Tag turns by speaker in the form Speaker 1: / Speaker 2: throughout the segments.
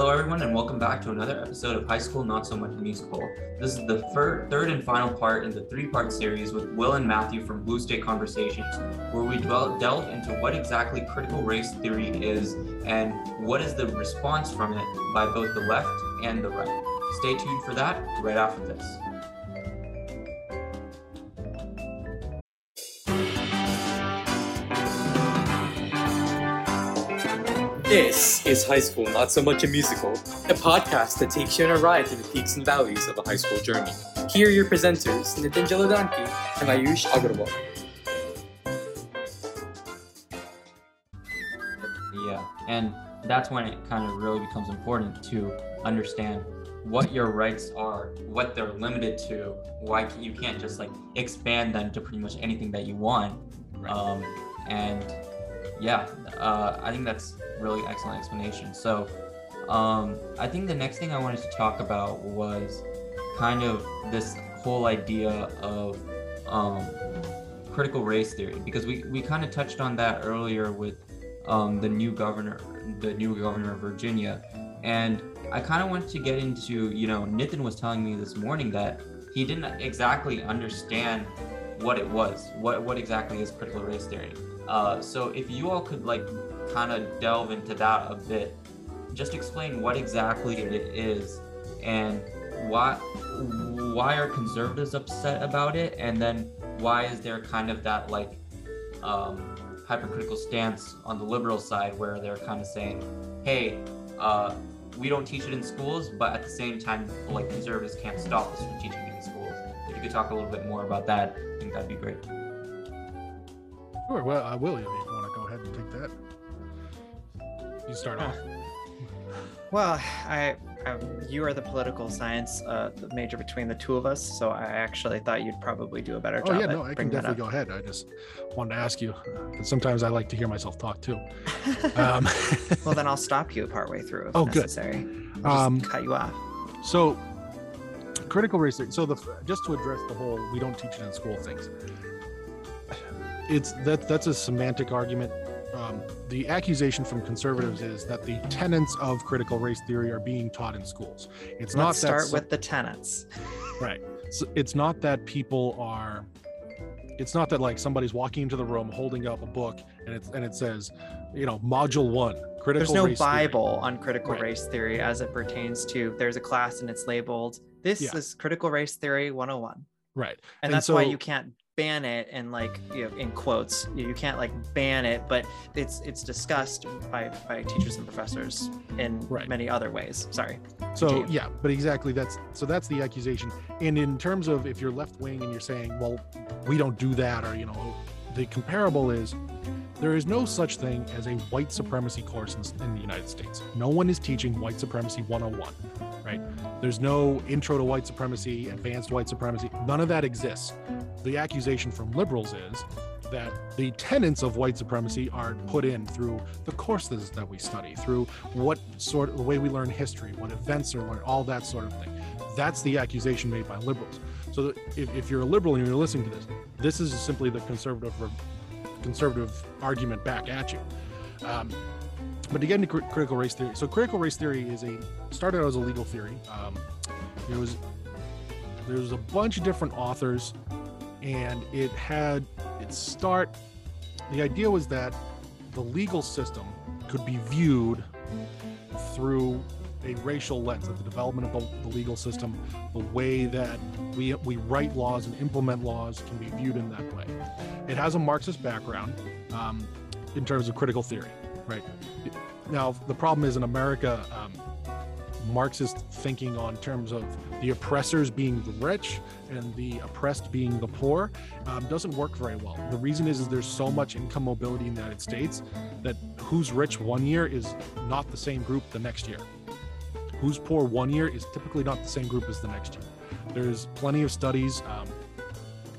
Speaker 1: Hello, everyone, and welcome back to another episode of High School Not So Much Musical. This is the fir- third and final part in the three part series with Will and Matthew from Blue State Conversations, where we dwell- delve into what exactly critical race theory is and what is the response from it by both the left and the right. Stay tuned for that right after this.
Speaker 2: This is High School Not So Much a Musical, a podcast that takes you on a ride through the peaks and valleys of a high school journey. Here are your presenters, Nitin Jaladanki and Ayush Agarwal.
Speaker 1: Yeah, and that's when it kind of really becomes important to understand what your rights are, what they're limited to, why you can't just like expand them to pretty much anything that you want. Um, and yeah, uh, I think that's really excellent explanation. So um, I think the next thing I wanted to talk about was kind of this whole idea of um, critical race theory because we, we kind of touched on that earlier with um, the new governor, the new governor of Virginia, and I kind of wanted to get into, you know, Nitin was telling me this morning that he didn't exactly understand what it was. What what exactly is critical race theory? Uh, so if you all could like kind of delve into that a bit, just explain what exactly it is and why why are conservatives upset about it, and then why is there kind of that like um, hypercritical stance on the liberal side where they're kind of saying, hey. Uh, we don't teach it in schools, but at the same time, like conservatives can't stop us from teaching it in schools. If you could talk a little bit more about that, I think that'd be great.
Speaker 3: Sure. Well, I will if you want to go ahead and take that. You start off.
Speaker 4: Well, I, I you are the political science uh, major between the two of us, so I actually thought you'd probably do a better job.
Speaker 3: Oh
Speaker 4: yeah,
Speaker 3: no, I can definitely go ahead. I just wanted to ask you because sometimes I like to hear myself talk too. Um,
Speaker 4: well, then I'll stop you partway through if
Speaker 3: Oh, good.
Speaker 4: necessary. I'll
Speaker 3: um,
Speaker 4: just cut you off.
Speaker 3: so critical race theory. So the just to address the whole we don't teach it in school things. It's that that's a semantic argument. Um, the accusation from conservatives is that the tenets of critical race theory are being taught in schools. It's not
Speaker 4: Let's
Speaker 3: that
Speaker 4: start
Speaker 3: some-
Speaker 4: with the tenets.
Speaker 3: Right. So it's not that people are it's not that like somebody's walking into the room holding up a book and it's and it says, you know, module 1, critical
Speaker 4: There's no
Speaker 3: race theory.
Speaker 4: Bible on critical
Speaker 3: Right.
Speaker 4: race theory as it pertains to. There's a class and it's labeled. This
Speaker 3: Yeah.
Speaker 4: is critical race theory 101,
Speaker 3: Right.
Speaker 4: and,
Speaker 3: And
Speaker 4: that's why you can't ban it and like you know in quotes you can't like ban it but it's it's discussed by by teachers and professors in
Speaker 3: Right.
Speaker 4: many other ways sorry
Speaker 3: So
Speaker 4: Continue.
Speaker 3: yeah, but exactly that's so that's the accusation. And in terms of if you're left wing and you're saying, well, we don't do that, or you know, the comparable is there is no such thing as a white supremacy course in, in the United States. No one is teaching white supremacy 101, right? There's no intro to white supremacy, advanced white supremacy. None of that exists. The accusation from liberals is that the tenets of white supremacy are put in through the courses that we study, through what sort of the way we learn history, what events are learned, all that sort of thing. That's the accusation made by liberals. So if, if you're a liberal and you're listening to this, this is simply the conservative conservative argument back at you. Um, but to get into cri- critical race theory, so critical race theory is a started out as a legal theory. Um, there was there was a bunch of different authors, and it had its start. The idea was that the legal system could be viewed through a racial lens at the development of the, the legal system the way that we we write laws and implement laws can be viewed in that way it has a marxist background um, in terms of critical theory right now the problem is in america um, marxist thinking on terms of the oppressors being the rich and the oppressed being the poor um, doesn't work very well the reason is, is there's so much income mobility in the united states that who's rich one year is not the same group the next year who's poor one year is typically not the same group as the next year. There's plenty of studies. Um,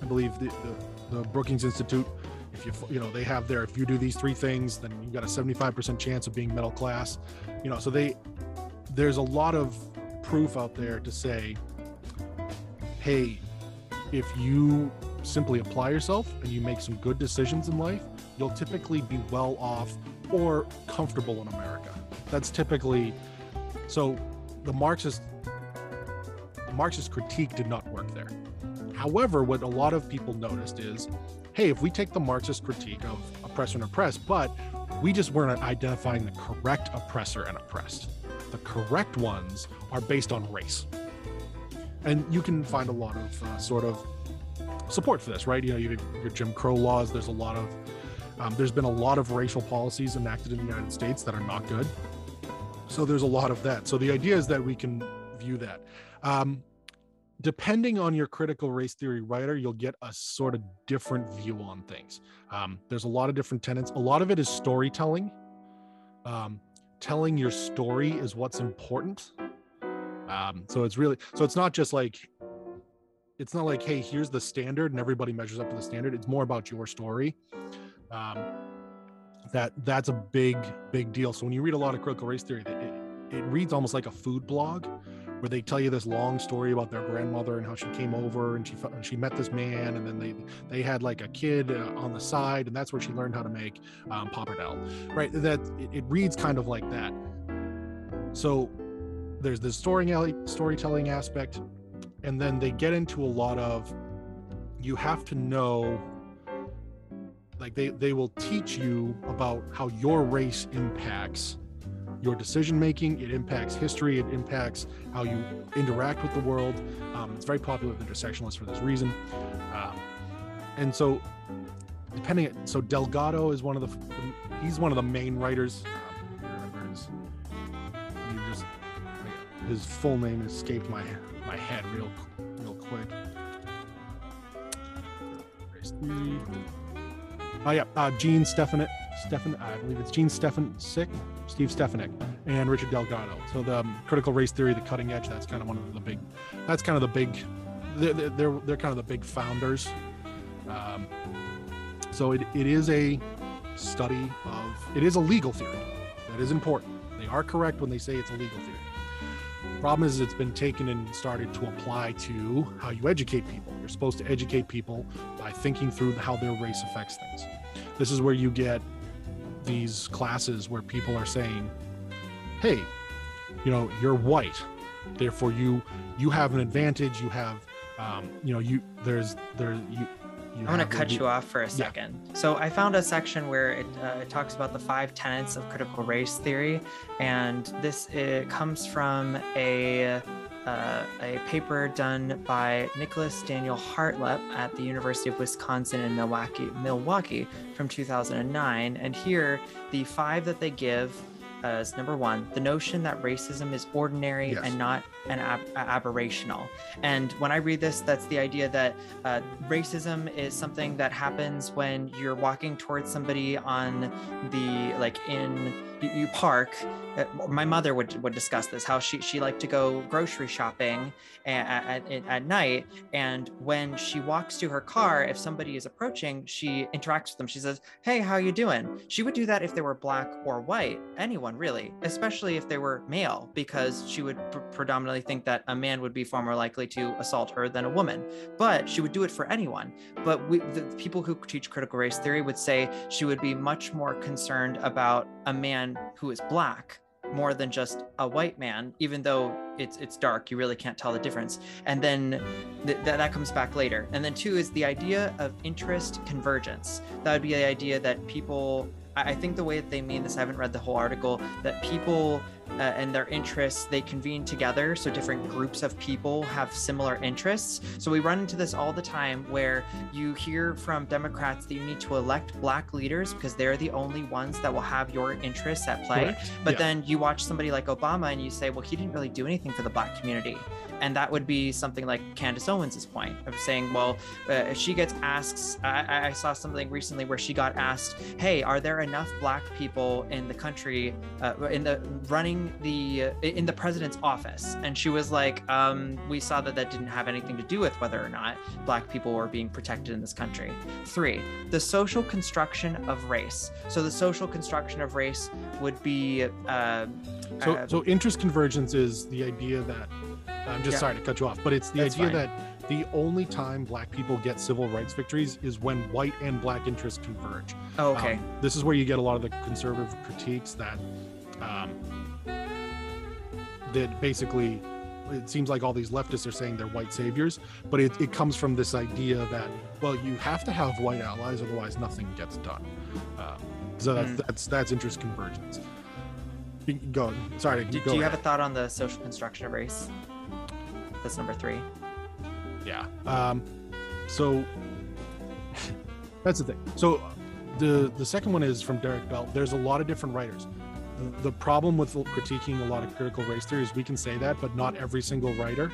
Speaker 3: I believe the, the, the Brookings Institute, if you you know they have there, if you do these three things, then you've got a 75% chance of being middle class. You know, so they there's a lot of proof out there to say, hey, if you simply apply yourself and you make some good decisions in life, you'll typically be well off or comfortable in America. That's typically so the Marxist the Marxist critique did not work there. However, what a lot of people noticed is, hey, if we take the Marxist critique of oppressor and oppressed, but we just weren't identifying the correct oppressor and oppressed. The correct ones are based on race. And you can find a lot of uh, sort of support for this, right? You know, you your Jim Crow laws. There's a lot of um, there's been a lot of racial policies enacted in the United States that are not good. So there's a lot of that. So the idea is that we can view that. Um, depending on your critical race theory writer, you'll get a sort of different view on things. Um, there's a lot of different tenets. A lot of it is storytelling. Um, telling your story is what's important. Um, so it's really so it's not just like it's not like hey here's the standard and everybody measures up to the standard. It's more about your story. Um, that that's a big big deal. So when you read a lot of critical race theory, it, it reads almost like a food blog where they tell you this long story about their grandmother and how she came over and she she met this man and then they they had like a kid uh, on the side and that's where she learned how to make um, pappardelle. Right? That it, it, reads kind of like that. So there's this storytelling storytelling aspect and then they get into a lot of you have to know like they they will teach you about how your race impacts your decision making. It impacts history. It impacts how you interact with the world. Um, it's very popular with intersectionalists for this reason. Um, and so, depending, so Delgado is one of the, he's one of the main writers. Um, his, his full name escaped my my head real real quick. Oh yeah, uh, Gene Stefan, Stefan, I believe it's Jean Stefancic, Steve Stefanik, and Richard Delgado. So the um, critical race theory, the cutting edge, that's kind of one of the big, that's kind of the big, they're they're, they're kind of the big founders. Um, so it, it is a study of, it is a legal theory. That is important. They are correct when they say it's a legal theory. Problem is, it's been taken and started to apply to how you educate people. You're supposed to educate people by thinking through how their race affects things. This is where you get these classes where people are saying, "Hey, you know, you're white, therefore you you have an advantage. You have, um, you know, you there's there you
Speaker 4: I'm going to cut you off for a second. Yeah. So I found a section where it, uh, it, talks about the five tenets of critical race theory, and this it comes from a uh, a paper done by Nicholas Daniel Hartlep at the University of Wisconsin in Milwaukee, Milwaukee from 2009. And here, the five that they give as number one, the notion that racism is ordinary yes. and not an ab- aberrational. And when I read this, that's the idea that uh, racism is something that happens when you're walking towards somebody on the like in you, you park. Uh, my mother would would discuss this how she she liked to go grocery shopping at, at, at night, and when she walks to her car, if somebody is approaching, she interacts with them. She says, "Hey, how you doing?" She would do that if they were black or white, anyone really, especially if they were male, because she would pr- predominantly think that a man would be far more likely to assault her than a woman. But she would do it for anyone. But we, the people who teach critical race theory would say she would be much more concerned about a man who is black more than just a white man even though it's it's dark you really can't tell the difference. And then th- that comes back later. And then two is the idea of interest convergence. That would be the idea that people I think the way that they mean this, I haven't read the whole article, that people uh, and their interests they convene together so different groups of people have similar interests so we run into this all the time where you hear from democrats that you need to elect black leaders because they're the only ones that will have your interests at play Correct. but yeah. then you watch somebody like obama and you say well he didn't really do anything for the black community and that would be something like Candace Owens' point of saying, well, uh, if she gets asked, I, I, saw something recently where she got asked, hey, are there enough black people in the country, uh, in the running the, uh, in the president's office? And she was like, um, we saw that that didn't have anything to do with whether or not black people were being protected in this country. Three, the social construction of race. So the social construction of race would be. Uh,
Speaker 3: so, uh, so interest convergence is the idea that I'm just yeah. sorry to cut you off, but it's the That's idea fine. that the only time black people get civil rights victories is when white and black interests converge.
Speaker 4: Oh, okay.
Speaker 3: Um, this is where you get a lot of the conservative critiques that um, that basically it seems like all these leftists are saying they're white saviors, but it, it comes from this idea that well, you have to have white allies, otherwise nothing gets done. Uh, so that's
Speaker 4: Mm.
Speaker 3: that's that's interest convergence. Go. Sorry.
Speaker 4: Do,
Speaker 3: go
Speaker 4: do you have a thought on the social construction of race? That's number three.
Speaker 3: Yeah. Um, so that's the thing. So the the second one is from Derek Bell. There's a lot of different writers. The, the problem with critiquing a lot of critical race theory is we can say that, but not every single writer.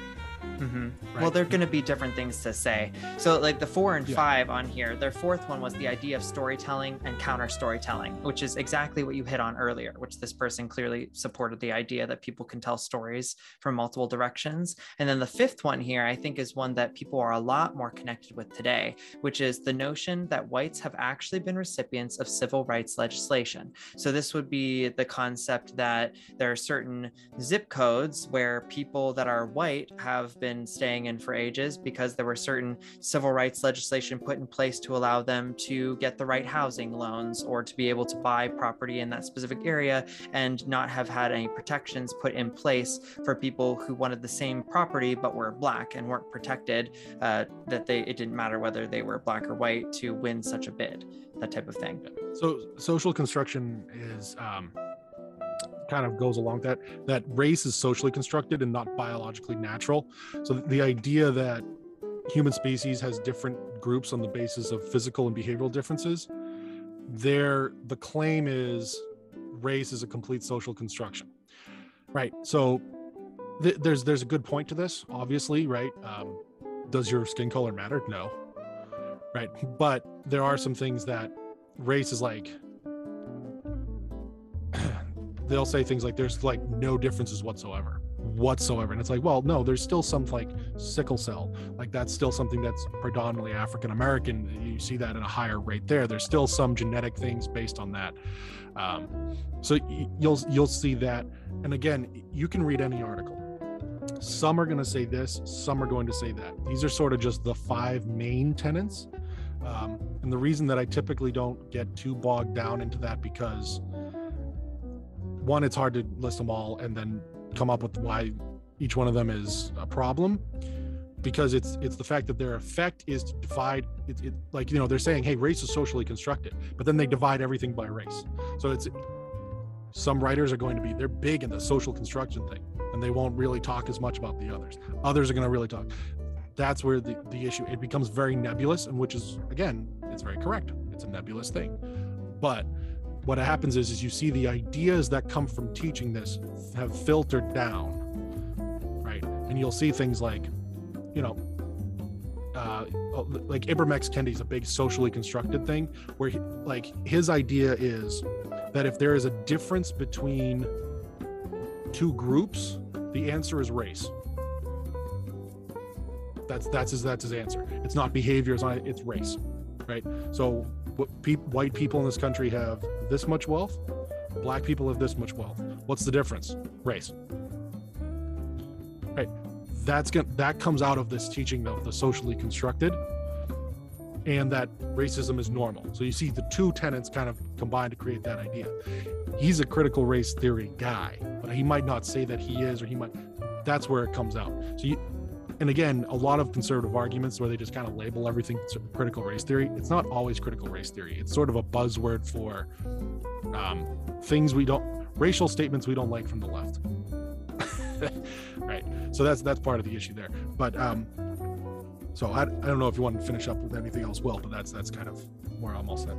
Speaker 4: Hmm
Speaker 3: Right?
Speaker 4: Well, there are going to be different things to say. So, like the four and
Speaker 3: Yeah.
Speaker 4: five on here, their fourth one was the idea of storytelling and counter storytelling, which is exactly what you hit on earlier, which this person clearly supported the idea that people can tell stories from multiple directions. And then the fifth one here, I think, is one that people are a lot more connected with today, which is the notion that whites have actually been recipients of civil rights legislation. So, this would be the concept that there are certain zip codes where people that are white have been staying in for ages because there were certain civil rights legislation put in place to allow them to get the right housing loans or to be able to buy property in that specific area and not have had any protections put in place for people who wanted the same property but were black and weren't protected uh, that they it didn't matter whether they were black or white to win such a bid that type of thing.
Speaker 3: So social construction is um, kind of goes along that that race is socially constructed and not biologically natural. So the idea that human species has different groups on the basis of physical and behavioral differences, there the claim is race is a complete social construction, right? So th- there's there's a good point to this, obviously, right? Um, does your skin color matter? No, right? But there are some things that race is like they'll say things like there's like no differences whatsoever whatsoever. And it's like well no there's still some like sickle cell. Like that's still something that's predominantly african american you see that at a higher rate there. There's still some genetic things based on that. Um, so you'll you'll see that. And again you can read any article. Some are going to say this some are going to say that. These are sort of just the five main tenets. Um, and the reason that i typically don't get too bogged down into that because one it's hard to list them all and then come up with why each one of them is a problem because it's it's the fact that their effect is to divide it, it like you know they're saying hey race is socially constructed but then they divide everything by race. So it's some writers are going to be they're big in the social construction thing and they won't really talk as much about the others. Others are going to really talk. That's where the, the issue it becomes very nebulous and which is again it's very correct. It's a nebulous thing. But what happens is is you see the ideas that come from teaching this have filtered down right? And you'll see things like you know uh, like Ibram X. A big socially constructed thing where he, like his idea is that if there is a difference between two groups the answer is race. That's that's his that's his answer. It's not behavior it's race right? So pe- white people in this country have this much wealth black people have this much wealth. What's the difference? Race. Right. That's going that comes out of this teaching of the socially constructed and that racism is normal. So you see the two tenets kind of combine to create that idea. He's a critical race theory guy but he might not say that he is or he might that's where it comes out. So you and again a lot of conservative arguments where they just kind of label everything critical race theory. It's not always critical race theory. It's sort of a buzzword for um, things we don't racial statements we don't like from the left. Right. So that's that's part of the issue there. But um so I, I don't know if you want to finish up with anything else will but that's that's kind of where i'm all set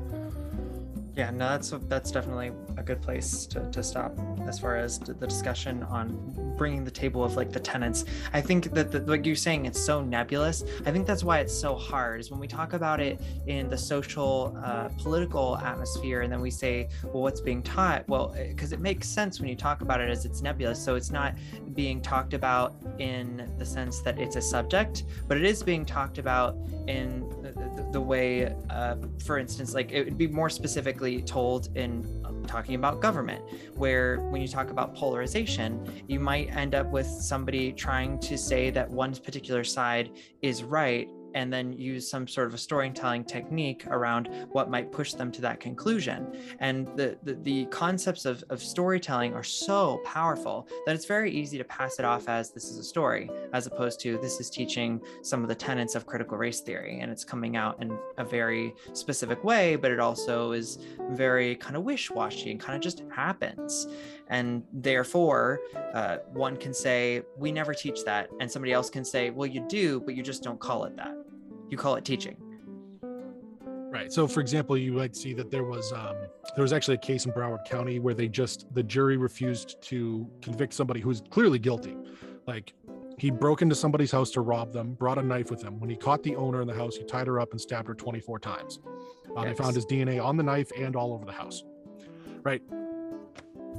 Speaker 4: yeah no that's that's definitely a good place to, to stop as far as the discussion on bringing the table of like the tenants. I think that the, like you're saying it's so nebulous. I think that's why it's so hard is when we talk about it in the social uh, political atmosphere and then we say well what's being taught? Well because it makes sense when you talk about it as it's nebulous. So it's not being talked about in the sense that it's a subject but it is being talked about in the, way uh, for instance like it would be more specifically told in talking about government, where when you talk about polarization, you might end up with somebody trying to say that one particular side is right and then use some sort of a storytelling technique around what might push them to that conclusion. And the, the, the, concepts of, of storytelling are so powerful that it's very easy to pass it off as this is a story, as opposed to this is teaching some of the tenets of critical race theory. And it's coming out in a very specific way, but it also is very kind of wish washy and kind of just happens. And therefore, uh, one can say, we never teach that. And somebody else can say, well, you do, but you just don't call it that. You call it teaching.
Speaker 3: Right. So, for example, you might see that there was um, there was actually a case in Broward County where they just the jury refused to convict somebody who's clearly guilty. Like he broke into somebody's house to rob them, brought a knife with him. When he caught the owner in the house, he tied her up and stabbed her 24 times. Uh, they found his DNA on the knife and all over the house. Right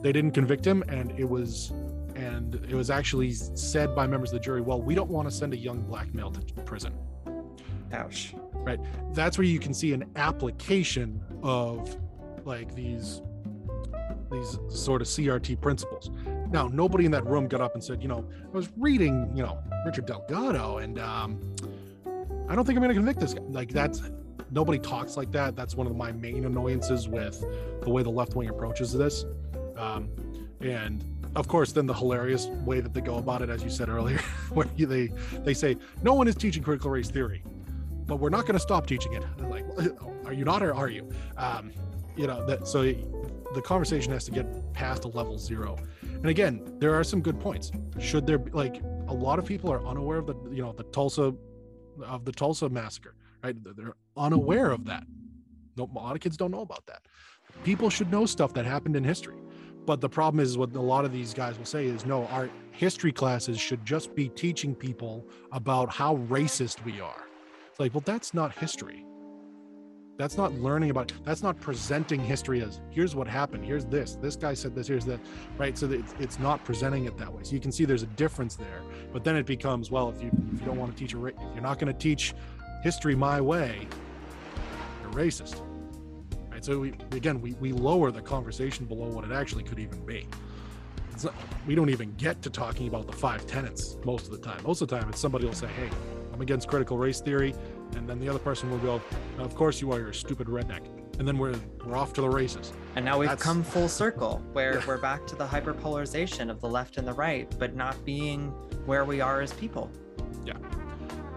Speaker 3: they didn't convict him and it was and it was actually said by members of the jury well we don't want to send a young black male to prison.
Speaker 4: Ouch.
Speaker 3: Right? That's where you can see an application of like these these sort of crt principles. Now nobody in that room got up and said you know i was reading you know richard delgado and um i don't think i'm going to convict this guy. Like that's nobody talks like that. That's one of my main annoyances with the way the left wing approaches this um, and of course, then the hilarious way that they go about it, as you said earlier, where they they say no one is teaching critical race theory, but we're not going to stop teaching it. like, are you not, or are you? Um, you know that. So the conversation has to get past a level zero. And again, there are some good points. Should there be like a lot of people are unaware of the you know the Tulsa of the Tulsa massacre, right? They're unaware of that. No, a lot of kids don't know about that. People should know stuff that happened in history but the problem is what a lot of these guys will say is no, our history classes should just be teaching people about how racist we are. It's like, well, that's not history. That's not learning about, that's not presenting history as here's what happened, here's this, this guy said this, here's that, right? So it's, it's not presenting it that way. So you can see there's a difference there. But then it becomes, well, if you if you don't want to teach a, if you're not going to teach history my way, you're racist right? So we, again, we, we lower the conversation below what it actually could even be. Not, we don't even get to talking about the five tenets most of the time. Most of the time, it's somebody will say, "Hey, I'm against critical race theory," and then the other person will go, "Of course you are, you're a stupid redneck." And then we're we're off to the races.
Speaker 4: And now we've That's... come full circle, where yeah. we're back to the hyperpolarization of the left and the right, but not being where we are as people.
Speaker 3: Yeah.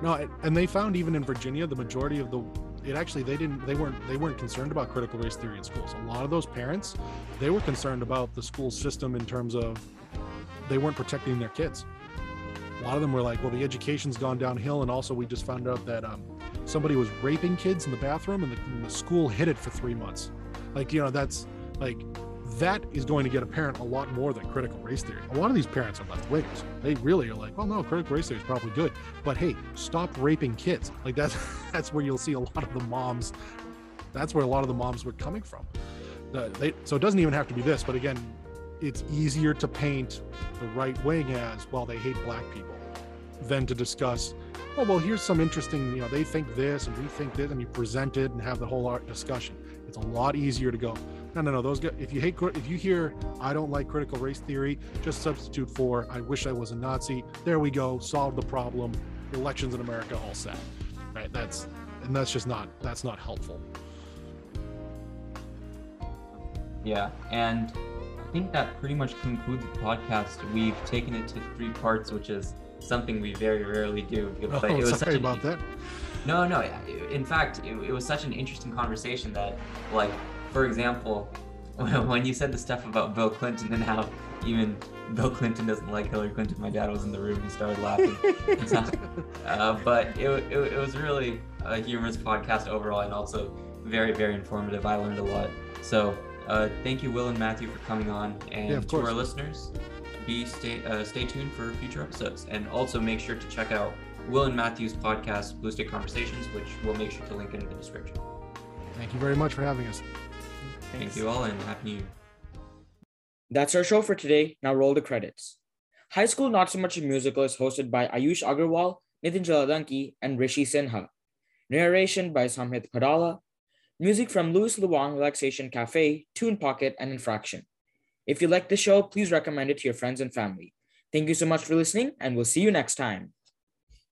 Speaker 3: No, and they found even in Virginia, the majority of the it actually they didn't they weren't they weren't concerned about critical race theory in schools. A lot of those parents they were concerned about the school system in terms of they weren't protecting their kids. A lot of them were like well the education's gone downhill and also we just found out that um, somebody was raping kids in the bathroom and the, and the school hid it for three months. Like you know that's like that is going to get a parent a lot more than critical race theory. A lot of these parents are left wingers. They really are like, well, no, critical race theory is probably good, but hey, stop raping kids. Like that's that's where you'll see a lot of the moms. That's where a lot of the moms were coming from. They, so it doesn't even have to be this, but again, it's easier to paint the right wing as well. They hate black people than to discuss. Oh well, here's some interesting. You know, they think this and we think this, and you present it and have the whole art discussion. It's a lot easier to go no, no, no. Those guys. If you hate, if you hear, I don't like critical race theory, just substitute for, I wish I was a Nazi. There we go. Solve the problem. Elections in America all set. Right. That's and that's just not that's not helpful.
Speaker 1: Yeah, and I think that pretty much concludes the podcast. We've taken it to three parts, which is something we very rarely do.
Speaker 3: But oh, it was sorry about an, that.
Speaker 1: No, no. In fact, it, it was such an interesting conversation that, like, for example, when you said the stuff about Bill Clinton and how even Bill Clinton doesn't like Hillary Clinton, my dad was in the room and he started laughing. uh, but it, it, it, was really a humorous podcast overall and also very, very informative. I learned a lot. So uh, thank you, Will and Matthew, for coming on. And yeah, to our listeners, be stay, uh, stay tuned for future episodes. And also make sure to check out Will and Matthew's podcast, Blue State Conversations, which we'll make sure to link in the description.
Speaker 3: Thank you very much for having us.
Speaker 1: Thank you all and happy new year.
Speaker 2: That's our show for today. Now roll the credits. High School Not So Much a Musical is hosted by Ayush Agarwal, Nitin Jaladanki, and Rishi Sinha. Narration by Samhit Padala. Music from Louis Luang Relaxation Cafe, Tune Pocket, and Infraction. If you like the show, please recommend it to your friends and family. Thank you so much for listening, and we'll see you next time.